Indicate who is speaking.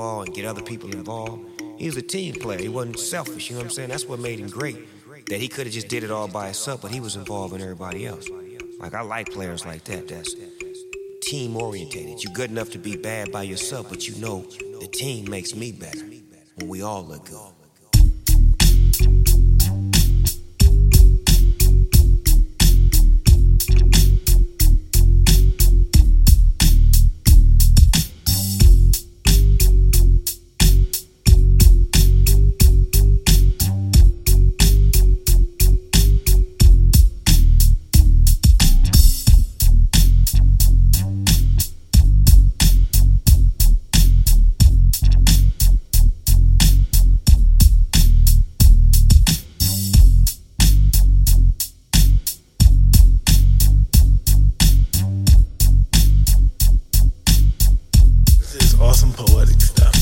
Speaker 1: and get other people involved. He was a team player. He wasn't selfish. You know what I'm saying? That's what made him great. That he could have just did it all by himself, but he was involving everybody else. Like I like players like that. That's team orientated. You're good enough to be bad by yourself, but you know the team makes me better when we all look good.
Speaker 2: This is awesome poetic stuff.